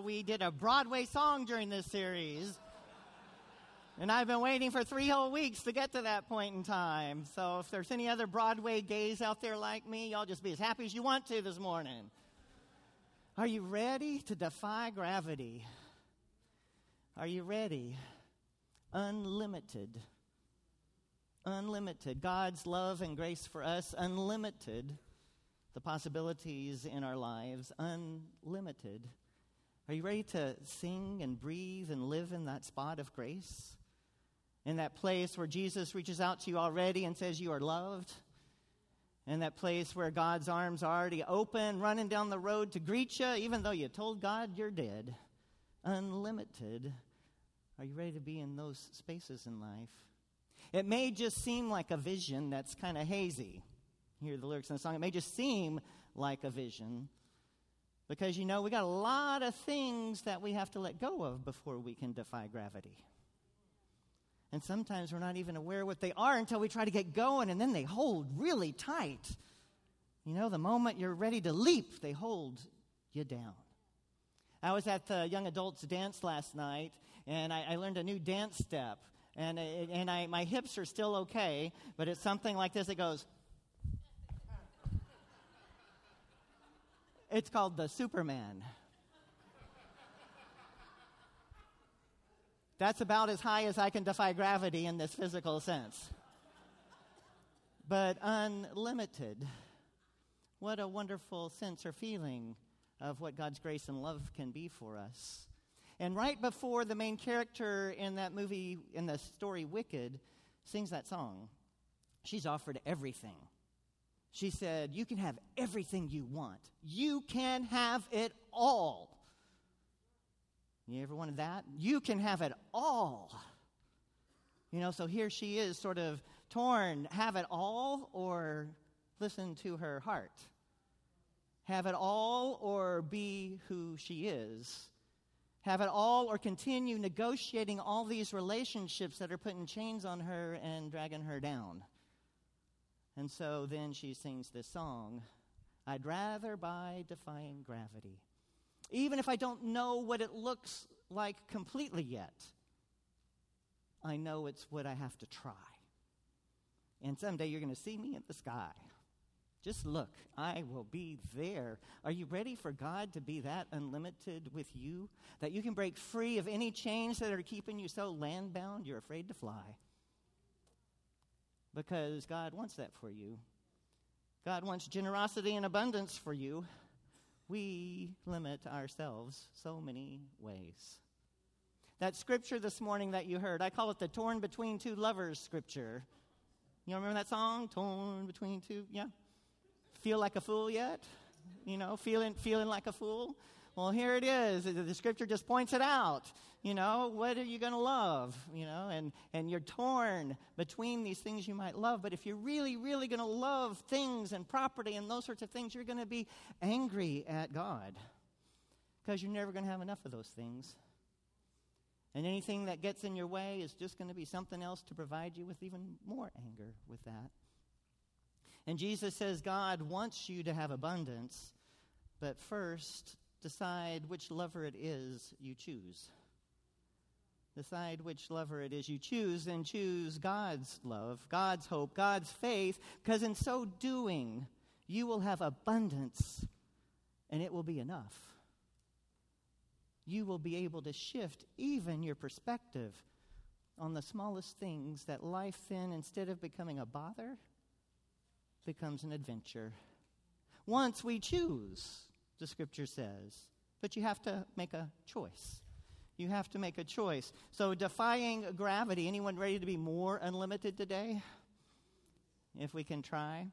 we did a Broadway song during this series. And I've been waiting for three whole weeks to get to that point in time. So if there's any other Broadway gays out there like me, y'all just be as happy as you want to this morning. Are you ready to defy gravity? Are you ready? Unlimited. Unlimited. God's love and grace for us, unlimited. The possibilities in our lives, unlimited. Are you ready to sing and breathe and live in that spot of grace? in that place where Jesus reaches out to you already and says, You are loved. In that place where God's arms are already open, running down the road to greet you, even though you told God you're dead. Unlimited. Are you ready to be in those spaces in life? It may just seem like a vision that's kind of hazy. Hear the lyrics in the song. It may just seem like a vision because you know we got a lot of things that we have to let go of before we can defy gravity. And sometimes we're not even aware what they are until we try to get going, and then they hold really tight. You know, the moment you're ready to leap, they hold you down. I was at the young adults dance last night, and I, I learned a new dance step. And, and I, my hips are still okay, but it's something like this. It goes. It's called the Superman. That's about as high as I can defy gravity in this physical sense. But unlimited. What a wonderful sense or feeling of what God's grace and love can be for us. And right before the main character in that movie, in the story Wicked, sings that song, she's offered everything. She said, You can have everything you want, you can have it all. You ever wanted that? You can have it all. You know, so here she is, sort of torn have it all or listen to her heart. Have it all or be who she is. Have it all or continue negotiating all these relationships that are putting chains on her and dragging her down. And so then she sings this song I'd rather by defying gravity even if I don't know what it looks like completely yet, I know it's what I have to try. And someday you're going to see me in the sky. Just look, I will be there. Are you ready for God to be that unlimited with you? That you can break free of any chains that are keeping you so landbound you're afraid to fly? Because God wants that for you. God wants generosity and abundance for you we limit ourselves so many ways. That scripture this morning that you heard, I call it the torn between two lovers scripture. You remember that song? Torn between two, yeah? Feel like a fool yet? You know, feeling, feeling like a fool? Well, here it is. The scripture just points it out. You know, what are you going to love? You know, and, and you're torn between these things you might love. But if you're really, really going to love things and property and those sorts of things, you're going to be angry at God because you're never going to have enough of those things. And anything that gets in your way is just going to be something else to provide you with even more anger with that. And Jesus says God wants you to have abundance, but first, decide which lover it is you choose. Decide which lover it is you choose and choose God's love, God's hope, God's faith, because in so doing, you will have abundance and it will be enough. You will be able to shift even your perspective on the smallest things that life then, instead of becoming a bother, becomes an adventure. Once we choose the scripture says. But you have to make a choice. You have to make a choice. So, defying gravity, anyone ready to be more unlimited today? If we can try.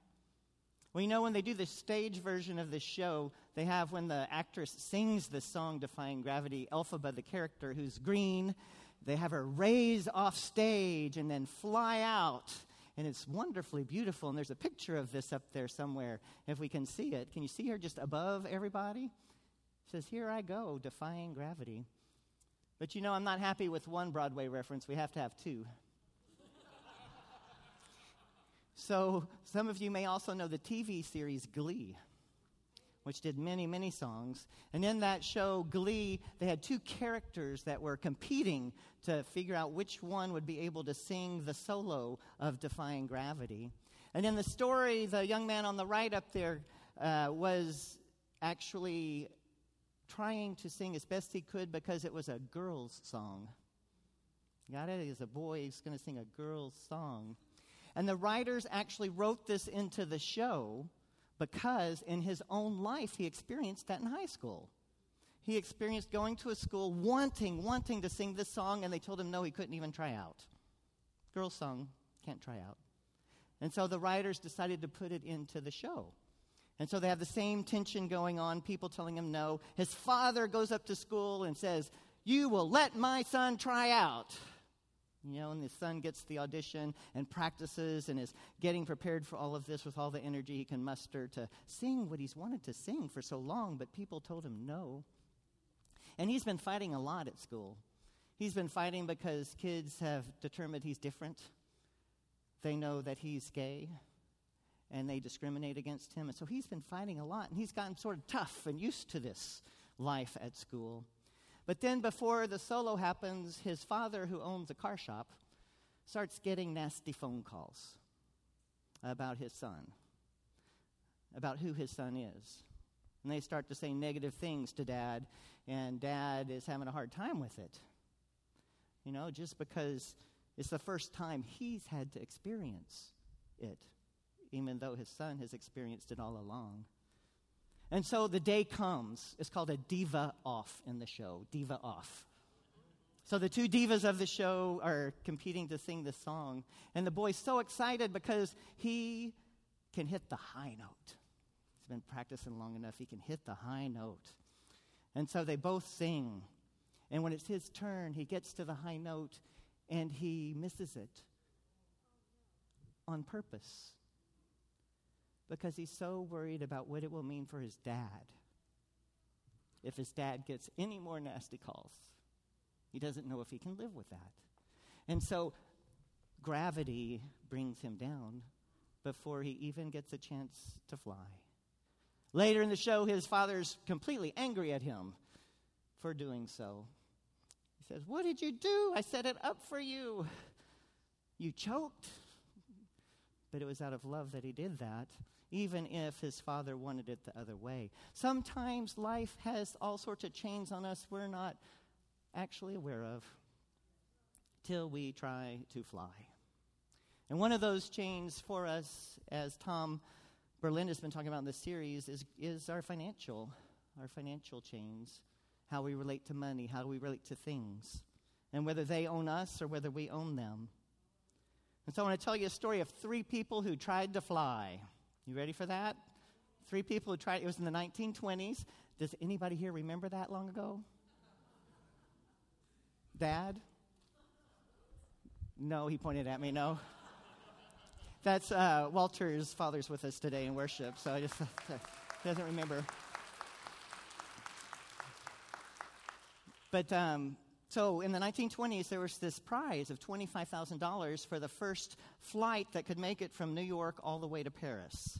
You know, when they do the stage version of the show, they have when the actress sings the song Defying Gravity, Elphaba, the character who's green, they have her raise off stage and then fly out and it's wonderfully beautiful. And there's a picture of this up there somewhere, if we can see it. Can you see her just above everybody? It says, Here I go, defying gravity. But you know, I'm not happy with one Broadway reference. We have to have two. so, some of you may also know the TV series Glee. Which did many, many songs. And in that show, Glee, they had two characters that were competing to figure out which one would be able to sing the solo of Defying Gravity. And in the story, the young man on the right up there uh, was actually trying to sing as best he could because it was a girl's song. Got it? A boy, he's going to sing a girl's song. And the writers actually wrote this into the show because in his own life he experienced that in high school. He experienced going to a school wanting, wanting to sing this song, and they told him no, he couldn't even try out. Girls' song, can't try out. And so the writers decided to put it into the show. And so they have the same tension going on, people telling him no. His father goes up to school and says, You will let my son try out. You know, and the son gets the audition and practices and is getting prepared for all of this with all the energy he can muster to sing what he's wanted to sing for so long, but people told him no. And he's been fighting a lot at school. He's been fighting because kids have determined he's different. They know that he's gay and they discriminate against him. And so he's been fighting a lot and he's gotten sort of tough and used to this life at school. But then, before the solo happens, his father, who owns a car shop, starts getting nasty phone calls about his son, about who his son is. And they start to say negative things to dad, and dad is having a hard time with it. You know, just because it's the first time he's had to experience it, even though his son has experienced it all along. And so the day comes. It's called a diva off in the show. Diva off. So the two divas of the show are competing to sing the song. And the boy's so excited because he can hit the high note. He's been practicing long enough, he can hit the high note. And so they both sing. And when it's his turn, he gets to the high note and he misses it on purpose because he's so worried about what it will mean for his dad if his dad gets any more nasty calls. He doesn't know if he can live with that. And so gravity brings him down before he even gets a chance to fly. Later in the show, his father's completely angry at him for doing so. He says, What did you do? I set it up for you. You choked. But it was out of love that he did that even if his father wanted it the other way. Sometimes life has all sorts of chains on us we're not actually aware of till we try to fly. And one of those chains for us, as Tom Berlin has been talking about in this series, is, is our financial, our financial chains, how we relate to money, how we relate to things, and whether they own us or whether we own them. And so I want to tell you a story of three people who tried to fly. You ready for that? Three people who tried, it was in the 1920s. Does anybody here remember that long ago? Dad? No, he pointed at me, no. That's uh, Walter's father's with us today in worship, so I just doesn't remember. But um, so in the 1920s, there was this prize of $25,000 for the first flight that could make it from New York all the way to Paris.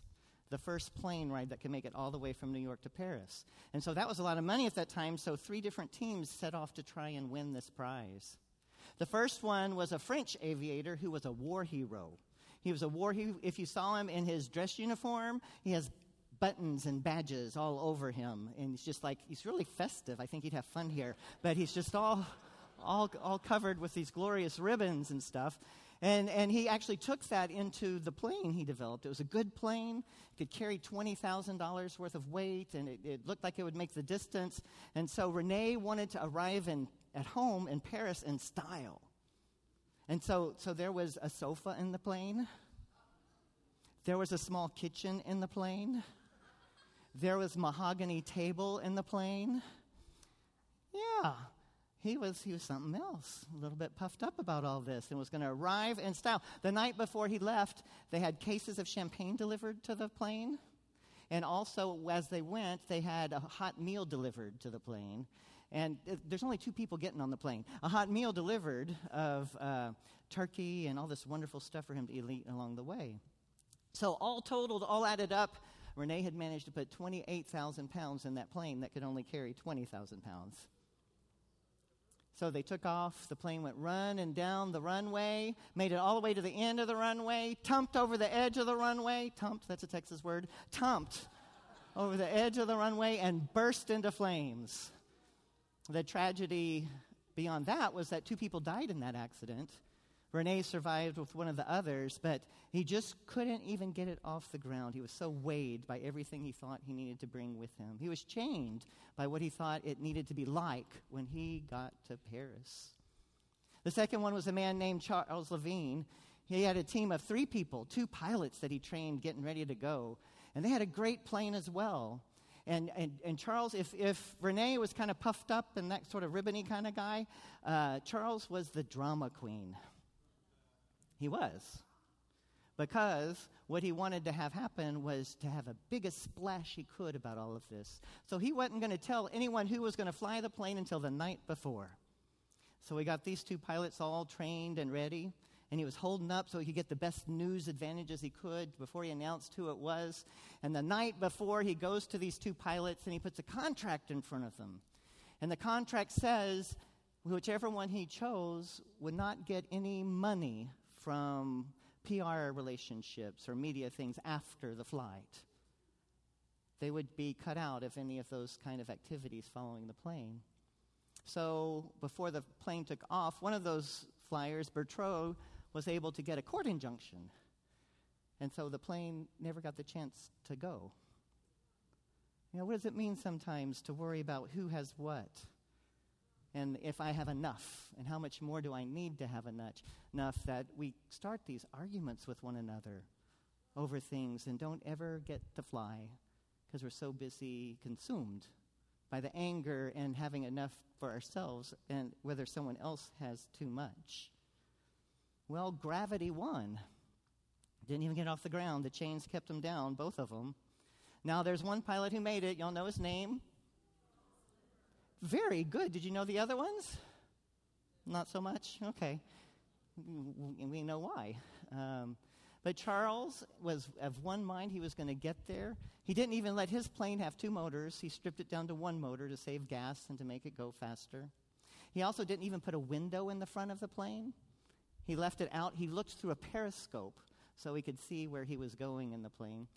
The first plane ride that could make it all the way from New York to Paris. And so that was a lot of money at that time, so three different teams set off to try and win this prize. The first one was a French aviator who was a war hero. He was a war hero. If you saw him in his dress uniform, he has buttons and badges all over him. And he's just like, he's really festive. I think he'd have fun here. But he's just all, all, all covered with these glorious ribbons and stuff. And, and he actually took that into the plane he developed. It was a good plane, it could carry $20,000 worth of weight, and it, it looked like it would make the distance. And so Rene wanted to arrive in, at home in Paris in style. And so, so there was a sofa in the plane. There was a small kitchen in the plane. There was mahogany table in the plane. Yeah, he was he was something else, a little bit puffed up about all this, and was going to arrive in style. The night before he left, they had cases of champagne delivered to the plane, and also as they went, they had a hot meal delivered to the plane. And there's only two people getting on the plane. A hot meal delivered of uh, turkey and all this wonderful stuff for him to eat along the way. So all totaled, all added up, Rene had managed to put 28,000 pounds in that plane that could only carry 20,000 pounds. So they took off. The plane went running down the runway, made it all the way to the end of the runway, tumped over the edge of the runway. Tumped, that's a Texas word. Tumped over the edge of the runway and burst into flames. The tragedy beyond that was that two people died in that accident. Rene survived with one of the others, but he just couldn't even get it off the ground. He was so weighed by everything he thought he needed to bring with him. He was chained by what he thought it needed to be like when he got to Paris. The second one was a man named Charles Levine. He had a team of three people, two pilots that he trained getting ready to go. And they had a great plane as well. And, and, and Charles, if, if Rene was kind of puffed up and that sort of ribbony kind of guy, uh, Charles was the drama queen. He was. Because what he wanted to have happen was to have a biggest splash he could about all of this. So he wasn't going to tell anyone who was going to fly the plane until the night before. So we got these two pilots all trained and ready, and he was holding up so he could get the best news advantages he could before he announced who it was. And the night before, he goes to these two pilots and he puts a contract in front of them. And the contract says whichever one he chose would not get any money from PR relationships or media things after the flight. They would be cut out of any of those kind of activities following the plane. So before the plane took off, one of those flyers, Bertrand, was able to get a court injunction. And so the plane never got the chance to go. You know, what does it mean sometimes to worry about who has what? And if I have enough, and how much more do I need to have enough, enough that we start these arguments with one another over things and don't ever get to fly because we're so busy consumed by the anger and having enough for ourselves and whether someone else has too much. Well, gravity won. Didn't even get off the ground. The chains kept them down, both of them. Now, there's one pilot who made it. Y'all know his name? Very good. Did you know the other ones? Not so much? Okay. We know why. Um, but Charles was of one mind, he was going to get there. He didn't even let his plane have two motors. He stripped it down to one motor to save gas and to make it go faster. He also didn't even put a window in the front of the plane. He left it out. He looked through a periscope so he could see where he was going in the plane.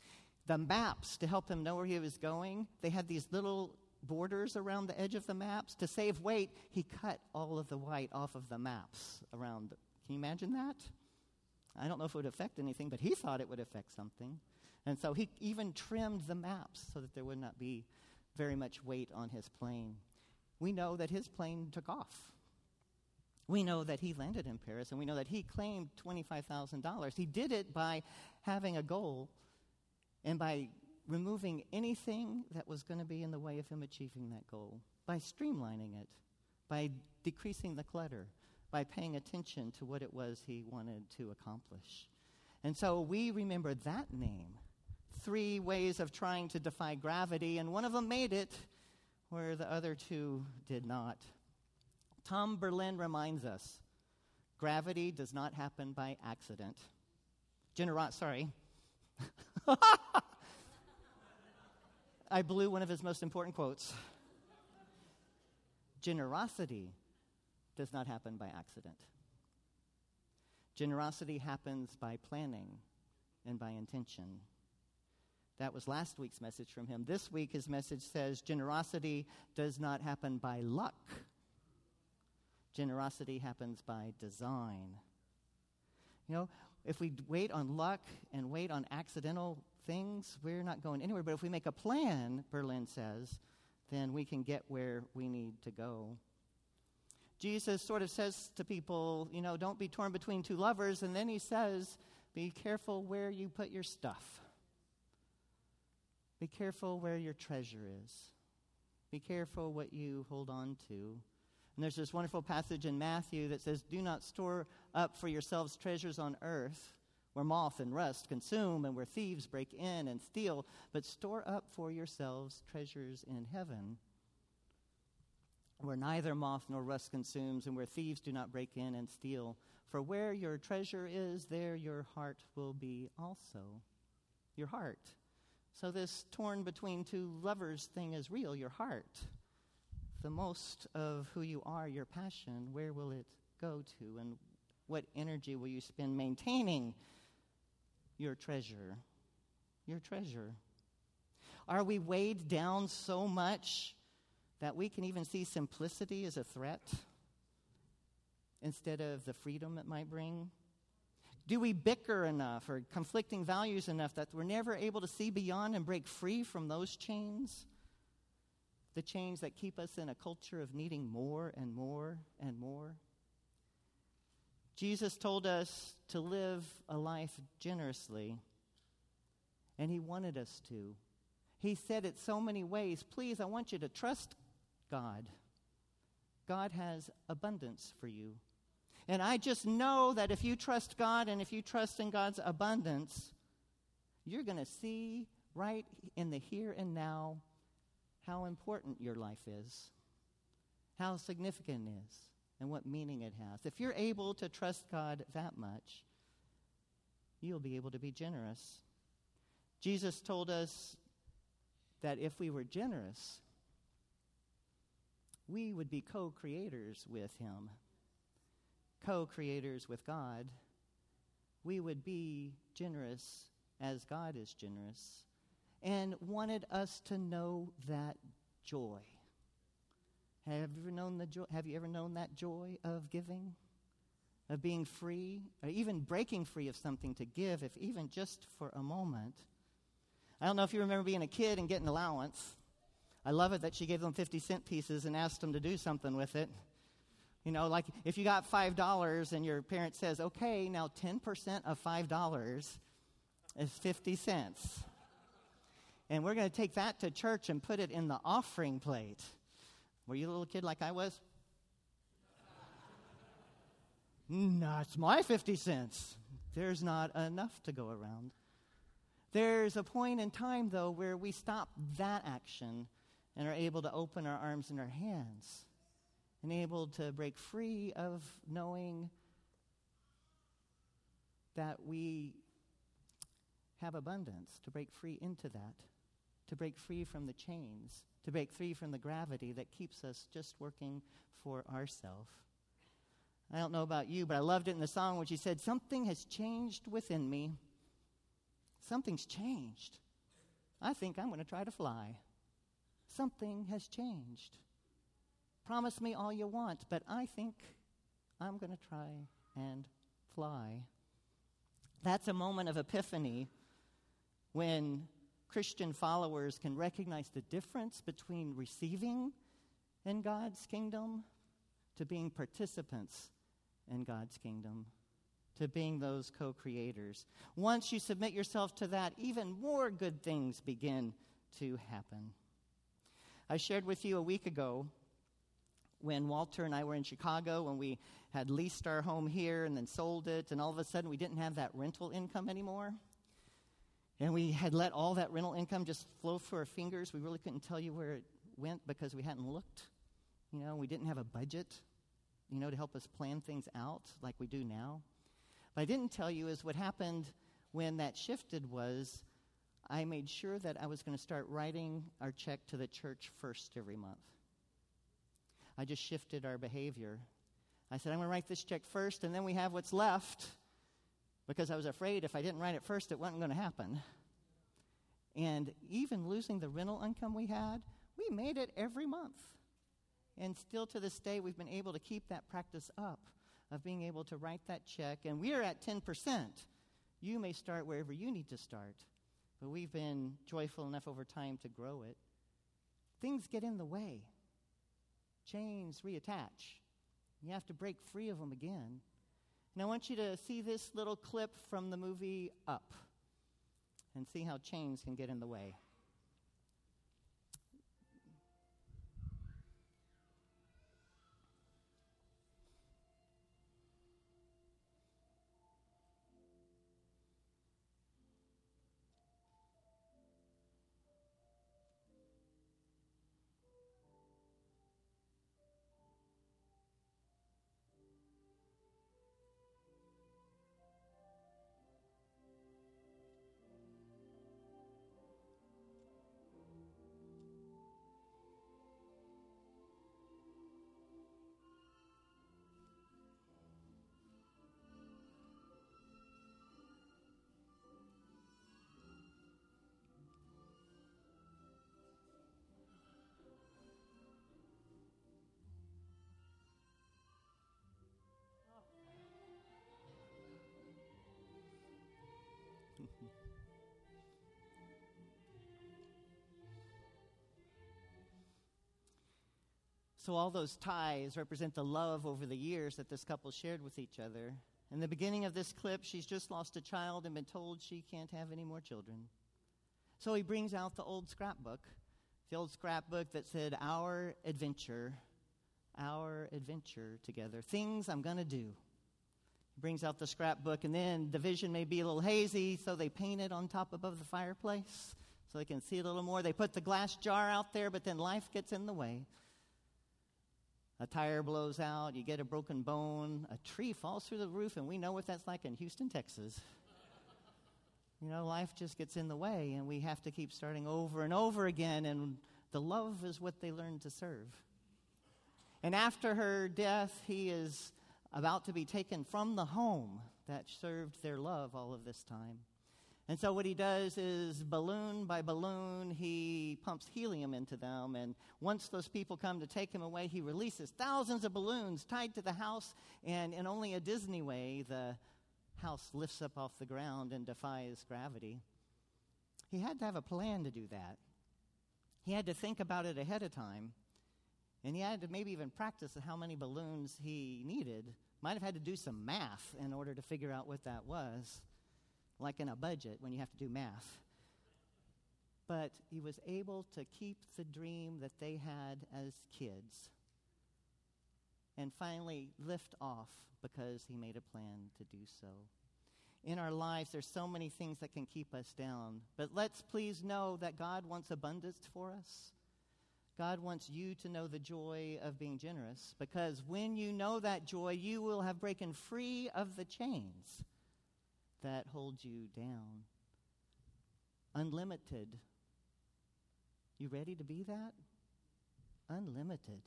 The maps to help him know where he was going, they had these little borders around the edge of the maps. To save weight, he cut all of the white off of the maps around. Can you imagine that? I don't know if it would affect anything, but he thought it would affect something. And so he even trimmed the maps so that there would not be very much weight on his plane. We know that his plane took off. We know that he landed in Paris, and we know that he claimed $25,000. He did it by having a goal and by removing anything that was going to be in the way of him achieving that goal, by streamlining it, by decreasing the clutter, by paying attention to what it was he wanted to accomplish. And so we remember that name. Three ways of trying to defy gravity, and one of them made it where the other two did not. Tom Berlin reminds us gravity does not happen by accident. Generos- sorry. I blew one of his most important quotes. Generosity does not happen by accident. Generosity happens by planning and by intention. That was last week's message from him. This week, his message says generosity does not happen by luck, generosity happens by design. You know, if we wait on luck and wait on accidental things, we're not going anywhere. But if we make a plan, Berlin says, then we can get where we need to go. Jesus sort of says to people, you know, don't be torn between two lovers. And then he says, be careful where you put your stuff. Be careful where your treasure is. Be careful what you hold on to. And there's this wonderful passage in Matthew that says, Do not store up for yourselves treasures on earth where moth and rust consume and where thieves break in and steal, but store up for yourselves treasures in heaven, where neither moth nor rust consumes and where thieves do not break in and steal. For where your treasure is, there your heart will be also. Your heart So, this torn between two lovers thing is real, your heart. The most of who you are, your passion, where will it go to? And what energy will you spend maintaining your treasure? Your treasure. Are we weighed down so much that we can even see simplicity as a threat instead of the freedom it might bring? Do we bicker enough or conflicting values enough that we're never able to see beyond and break free from those chains? The chains that keep us in a culture of needing more and more? Jesus told us to live a life generously, and He wanted us to. He said it so many ways. Please, I want you to trust God. God has abundance for you. And I just know that if you trust God and if you trust in God's abundance, you're going to see right in the here and now how important your life is, how significant it is, and what meaning it has. If you're able to trust God that much, you'll be able to be generous. Jesus told us that if we were generous, we would be co creators with Him co creators with God, we would be generous as God is generous and wanted us to know that joy. Have you ever known the joy? Have you ever known that joy of giving? Of being free, or even breaking free of something to give, if even just for a moment. I don't know if you remember being a kid and getting allowance. I love it that she gave them 50 cent pieces and asked them to do something with it. You know, like if you got $5 and your parent says, okay, now 10% of $5 is 50 cents. And we're going to take that to church and put it in the offering plate. Were you a little kid like I was? no, it's my 50 cents. There's not enough to go around. There's a point in time, though, where we stop that action and are able to open our arms and our hands and able to break free of knowing that we have abundance, to break free into that, to break free from the chains, to break free from the gravity that keeps us just working for ourselves. I don't know about you, but I loved it in the song when she said, Something has changed within me. Something's changed. I think I'm going to try to fly. Something has changed. Promise me all you want, but I think I'm going to try and fly. That's a moment of epiphany when Christian followers can recognize the difference between receiving in God's kingdom to being participants in God's kingdom, to being those co creators. Once you submit yourself to that, even more good things begin to happen. I shared with you a week ago when Walter and I were in Chicago, when we had leased our home here and then sold it, and all of a sudden we didn't have that rental income anymore. And we had let all that rental income just flow through our fingers. We really couldn't tell you where it went because we hadn't looked. You know, we didn't have a budget, you know, to help us plan things out like we do now. But I didn't tell you is what happened when that shifted was I made sure that I was going to start writing our check to the church first every month. I just shifted our behavior. I said, I'm going to write this check first, and then we have what's left because I was afraid if I didn't write it first, it wasn't going to happen. And even losing the rental income we had, we made it every month. And still to this day, we've been able to keep that practice up of being able to write that check. And we are at 10%. You may start wherever you need to start, but we've been joyful enough over time to grow it. Things get in the way chains reattach. You have to break free of them again. And I want you to see this little clip from the movie Up and see how chains can get in the way. So, all those ties represent the love over the years that this couple shared with each other. In the beginning of this clip, she's just lost a child and been told she can't have any more children. So, he brings out the old scrapbook, the old scrapbook that said, Our adventure, our adventure together, things I'm going to do. He brings out the scrapbook, and then the vision may be a little hazy, so they paint it on top above the fireplace so they can see a little more. They put the glass jar out there, but then life gets in the way. A tire blows out, you get a broken bone, a tree falls through the roof, and we know what that's like in Houston, Texas. You know, life just gets in the way, and we have to keep starting over and over again, and the love is what they learn to serve. And after her death, he is about to be taken from the home that served their love all of this time. And so, what he does is, balloon by balloon, he pumps helium into them. And once those people come to take him away, he releases thousands of balloons tied to the house. And in only a Disney way, the house lifts up off the ground and defies gravity. He had to have a plan to do that. He had to think about it ahead of time. And he had to maybe even practice how many balloons he needed. Might have had to do some math in order to figure out what that was like in a budget when you have to do math. But he was able to keep the dream that they had as kids and finally lift off because he made a plan to do so. In our lives, there's so many things that can keep us down. But let's please know that God wants abundance for us. God wants you to know the joy of being generous because when you know that joy, you will have broken free of the chains that holds you down. Unlimited. You ready to be that? Unlimited.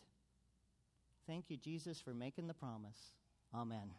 Thank you, Jesus, for making the promise. Amen.